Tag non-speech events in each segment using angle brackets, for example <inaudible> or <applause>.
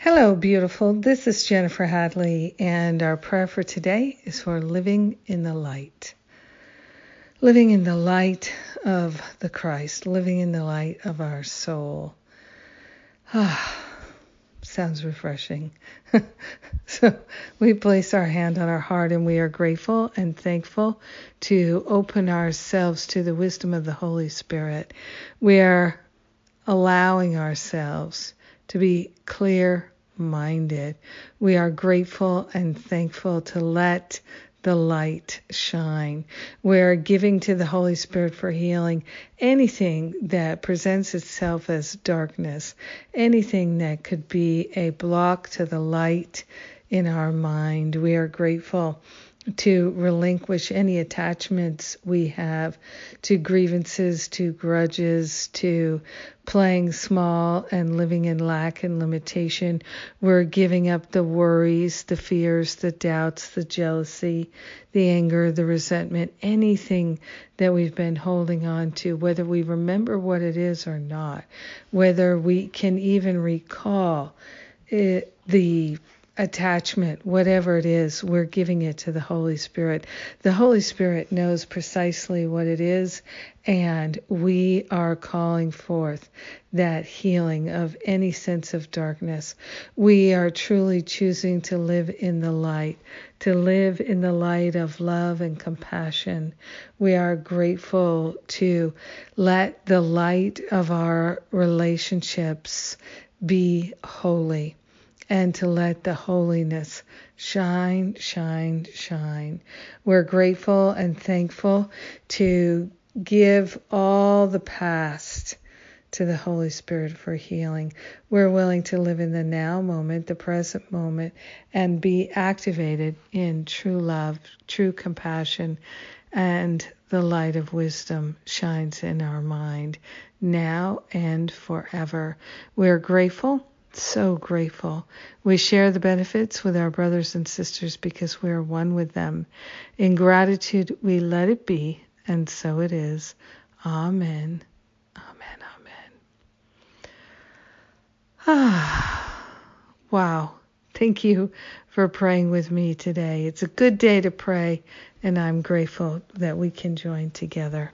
Hello, beautiful. This is Jennifer Hadley, and our prayer for today is for living in the light. Living in the light of the Christ, living in the light of our soul. Ah, sounds refreshing. <laughs> so we place our hand on our heart and we are grateful and thankful to open ourselves to the wisdom of the Holy Spirit. We are allowing ourselves to be clear minded. We are grateful and thankful to let the light shine. We're giving to the Holy Spirit for healing anything that presents itself as darkness, anything that could be a block to the light in our mind. We are grateful to relinquish any attachments we have to grievances, to grudges, to playing small and living in lack and limitation. We're giving up the worries, the fears, the doubts, the jealousy, the anger, the resentment, anything that we've been holding on to, whether we remember what it is or not, whether we can even recall it, the attachment, whatever it is, we're giving it to the Holy Spirit. The Holy Spirit knows precisely what it is, and we are calling forth that healing of any sense of darkness. We are truly choosing to live in the light, to live in the light of love and compassion. We are grateful to let the light of our relationships be holy and to let the holiness shine, shine, shine. We're grateful and thankful to give all the past to the Holy Spirit for healing. We're willing to live in the now moment, the present moment, and be activated in true love, true compassion, and the light of wisdom shines in our mind now and forever. We're grateful so grateful. We share the benefits with our brothers and sisters because we are one with them. In gratitude, we let it be, and so it is. Amen. Amen. Amen. Ah, <sighs> wow. Thank you for praying with me today. It's a good day to pray, and I'm grateful that we can join together.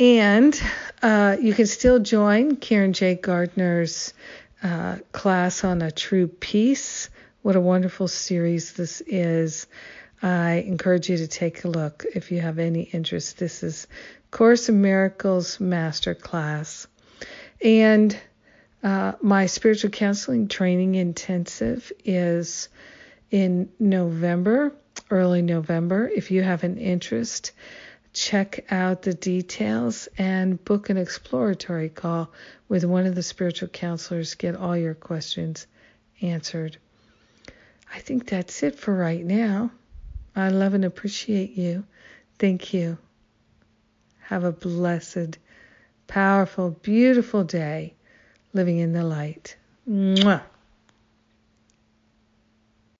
And uh, you can still join Karen J. Gardner's uh, class on a true peace. What a wonderful series this is. I encourage you to take a look if you have any interest. This is Course in Miracles Master Class. And uh, my spiritual counseling training intensive is in November, early November. If you have an interest, check out the details and book an exploratory call with one of the spiritual counselors. Get all your questions answered. I think that's it for right now. I love and appreciate you. Thank you. Have a blessed, powerful, beautiful day living in the light. Mwah.